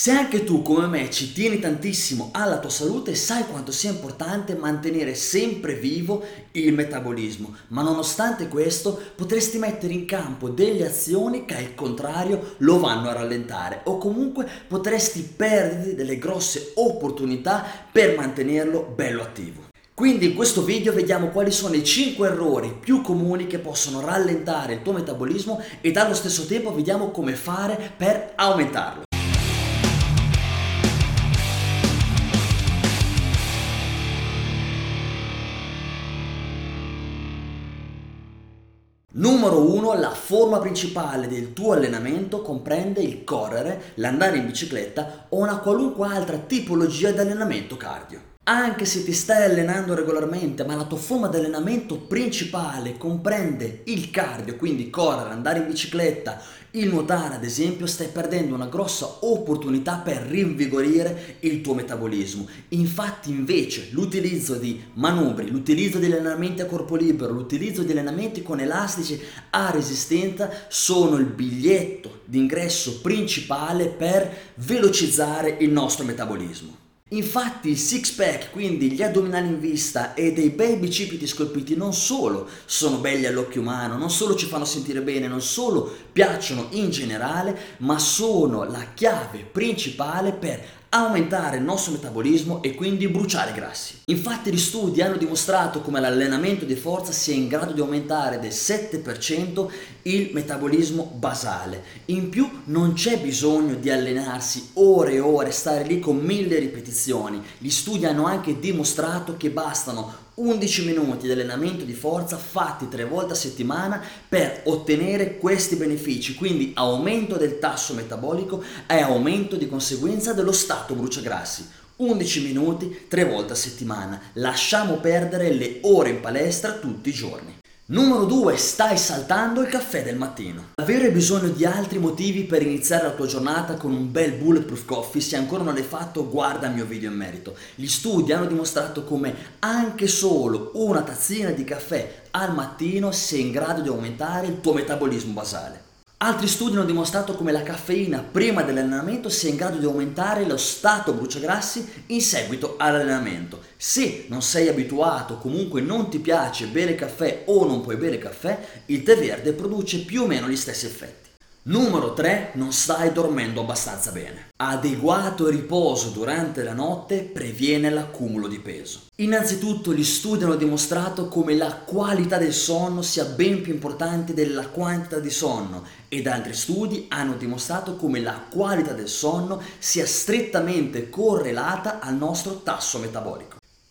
Se anche tu come me ci tieni tantissimo alla tua salute, sai quanto sia importante mantenere sempre vivo il metabolismo, ma nonostante questo potresti mettere in campo delle azioni che al contrario lo vanno a rallentare o comunque potresti perdere delle grosse opportunità per mantenerlo bello attivo. Quindi in questo video vediamo quali sono i 5 errori più comuni che possono rallentare il tuo metabolismo e allo stesso tempo vediamo come fare per aumentarlo. Numero 1, la forma principale del tuo allenamento comprende il correre, l'andare in bicicletta o una qualunque altra tipologia di allenamento cardio. Anche se ti stai allenando regolarmente, ma la tua forma di allenamento principale comprende il cardio, quindi correre, andare in bicicletta, il nuotare ad esempio, stai perdendo una grossa opportunità per rinvigorire il tuo metabolismo. Infatti invece l'utilizzo di manubri, l'utilizzo di allenamenti a corpo libero, l'utilizzo di allenamenti con elastici a resistenza sono il biglietto d'ingresso principale per velocizzare il nostro metabolismo. Infatti il six pack, quindi gli addominali in vista e dei bei bicipiti scolpiti non solo sono belli all'occhio umano, non solo ci fanno sentire bene, non solo piacciono in generale, ma sono la chiave principale per aumentare il nostro metabolismo e quindi bruciare grassi. Infatti gli studi hanno dimostrato come l'allenamento di forza sia in grado di aumentare del 7% il metabolismo basale. In più non c'è bisogno di allenarsi ore e ore, stare lì con mille ripetizioni. Gli studi hanno anche dimostrato che bastano 11 minuti di allenamento di forza fatti tre volte a settimana per ottenere questi benefici, quindi aumento del tasso metabolico e aumento di conseguenza dello stato bruciagrassi. 11 minuti tre volte a settimana. Lasciamo perdere le ore in palestra tutti i giorni. Numero 2. Stai saltando il caffè del mattino. Avere bisogno di altri motivi per iniziare la tua giornata con un bel bulletproof coffee, se ancora non l'hai fatto, guarda il mio video in merito. Gli studi hanno dimostrato come anche solo una tazzina di caffè al mattino sia in grado di aumentare il tuo metabolismo basale. Altri studi hanno dimostrato come la caffeina prima dell'allenamento sia in grado di aumentare lo stato bruciagrassi in seguito all'allenamento. Se non sei abituato, comunque non ti piace bere caffè o non puoi bere caffè, il tè verde produce più o meno gli stessi effetti. Numero 3. Non stai dormendo abbastanza bene. Adeguato riposo durante la notte previene l'accumulo di peso. Innanzitutto gli studi hanno dimostrato come la qualità del sonno sia ben più importante della quantità di sonno ed altri studi hanno dimostrato come la qualità del sonno sia strettamente correlata al nostro tasso metabolico.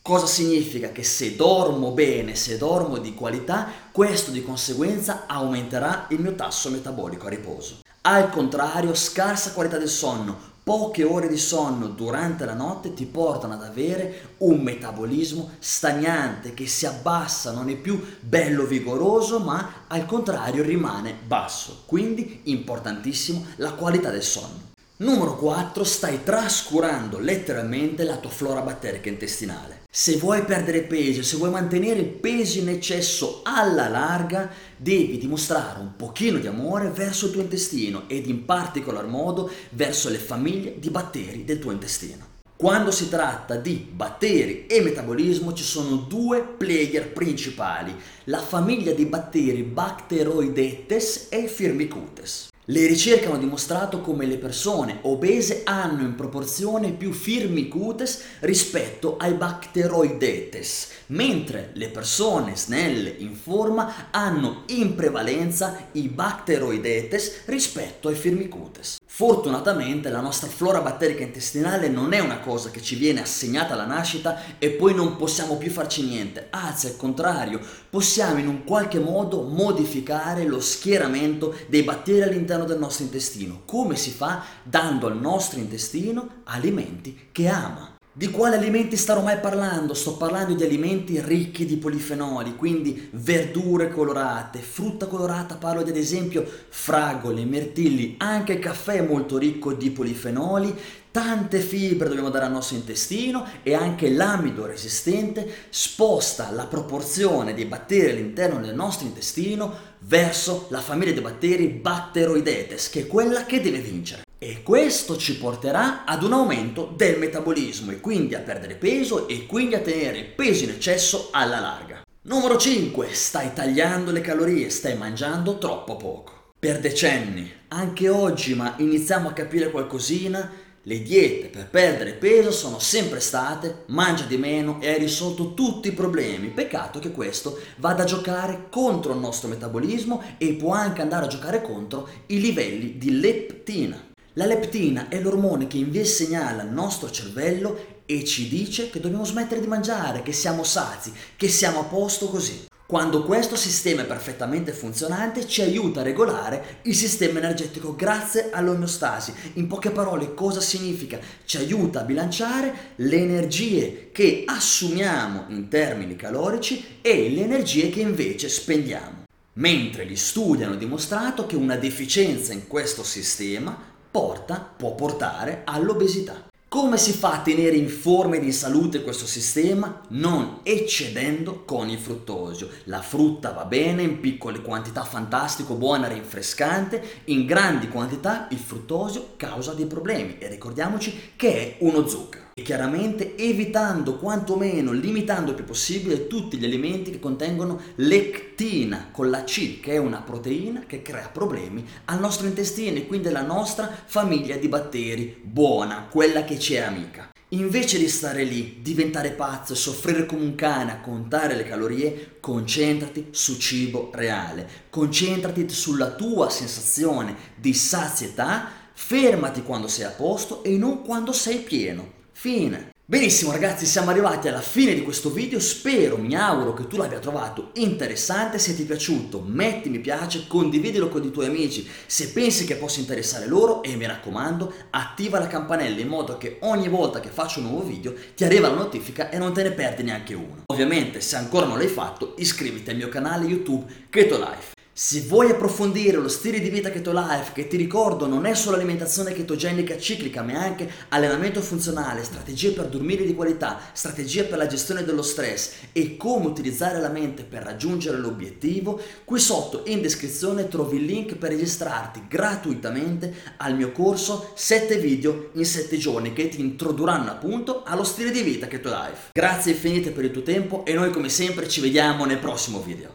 Cosa significa? Che se dormo bene, se dormo di qualità, questo di conseguenza aumenterà il mio tasso metabolico a riposo. Al contrario, scarsa qualità del sonno, poche ore di sonno durante la notte ti portano ad avere un metabolismo stagnante che si abbassa, non è più bello vigoroso, ma al contrario rimane basso. Quindi importantissimo la qualità del sonno. Numero 4. Stai trascurando letteralmente la tua flora batterica intestinale. Se vuoi perdere peso, se vuoi mantenere il peso in eccesso alla larga, devi dimostrare un pochino di amore verso il tuo intestino ed in particolar modo verso le famiglie di batteri del tuo intestino. Quando si tratta di batteri e metabolismo ci sono due player principali, la famiglia di batteri Bacteroidetes e Firmicutes. Le ricerche hanno dimostrato come le persone obese hanno in proporzione più firmicutes rispetto ai bacteroidetes, mentre le persone snelle in forma hanno in prevalenza i bacteroidetes rispetto ai firmicutes. Fortunatamente la nostra flora batterica intestinale non è una cosa che ci viene assegnata alla nascita e poi non possiamo più farci niente, anzi al contrario, possiamo in un qualche modo modificare lo schieramento dei batteri all'interno del nostro intestino. Come si fa? Dando al nostro intestino alimenti che ama. Di quali alimenti starò mai parlando? Sto parlando di alimenti ricchi di polifenoli, quindi verdure colorate, frutta colorata, parlo ad esempio fragole, mirtilli, anche caffè è molto ricco di polifenoli, tante fibre dobbiamo dare al nostro intestino e anche l'amido resistente sposta la proporzione dei batteri all'interno del nostro intestino verso la famiglia dei batteri Bacteroidetes, che è quella che deve vincere. E questo ci porterà ad un aumento del metabolismo e quindi a perdere peso e quindi a tenere peso in eccesso alla larga. Numero 5. Stai tagliando le calorie, stai mangiando troppo poco. Per decenni, anche oggi, ma iniziamo a capire qualcosina, le diete per perdere peso sono sempre state mangia di meno e hai risolto tutti i problemi. Peccato che questo vada a giocare contro il nostro metabolismo e può anche andare a giocare contro i livelli di leptina. La leptina è l'ormone che invia il segnale al nostro cervello e ci dice che dobbiamo smettere di mangiare, che siamo sazi, che siamo a posto così. Quando questo sistema è perfettamente funzionante ci aiuta a regolare il sistema energetico grazie all'omeostasi. In poche parole cosa significa? Ci aiuta a bilanciare le energie che assumiamo in termini calorici e le energie che invece spendiamo. Mentre gli studi hanno dimostrato che una deficienza in questo sistema porta, può portare all'obesità. Come si fa a tenere in forma ed in salute questo sistema? Non eccedendo con il fruttosio. La frutta va bene in piccole quantità, fantastico, buona, rinfrescante, in grandi quantità il fruttosio causa dei problemi e ricordiamoci che è uno zucchero. E chiaramente evitando quantomeno, limitando il più possibile tutti gli alimenti che contengono lectina con la C, che è una proteina che crea problemi al nostro intestino e quindi alla nostra famiglia di batteri buona, quella che ci è amica. Invece di stare lì, diventare pazzo soffrire come un cane a contare le calorie, concentrati su cibo reale, concentrati sulla tua sensazione di sazietà, fermati quando sei a posto e non quando sei pieno. Fine. Benissimo ragazzi, siamo arrivati alla fine di questo video, spero, mi auguro che tu l'abbia trovato interessante, se ti è piaciuto metti mi piace, condividilo con i tuoi amici se pensi che possa interessare loro e mi raccomando attiva la campanella in modo che ogni volta che faccio un nuovo video ti arriva la notifica e non te ne perdi neanche uno. Ovviamente se ancora non l'hai fatto iscriviti al mio canale YouTube Keto Life. Se vuoi approfondire lo stile di vita Keto Life, che ti ricordo non è solo alimentazione chetogenica ciclica, ma anche allenamento funzionale, strategie per dormire di qualità, strategie per la gestione dello stress e come utilizzare la mente per raggiungere l'obiettivo, qui sotto in descrizione trovi il link per registrarti gratuitamente al mio corso 7 video in 7 giorni che ti introdurranno appunto allo stile di vita Keto Life. Grazie infinite per il tuo tempo e noi come sempre ci vediamo nel prossimo video.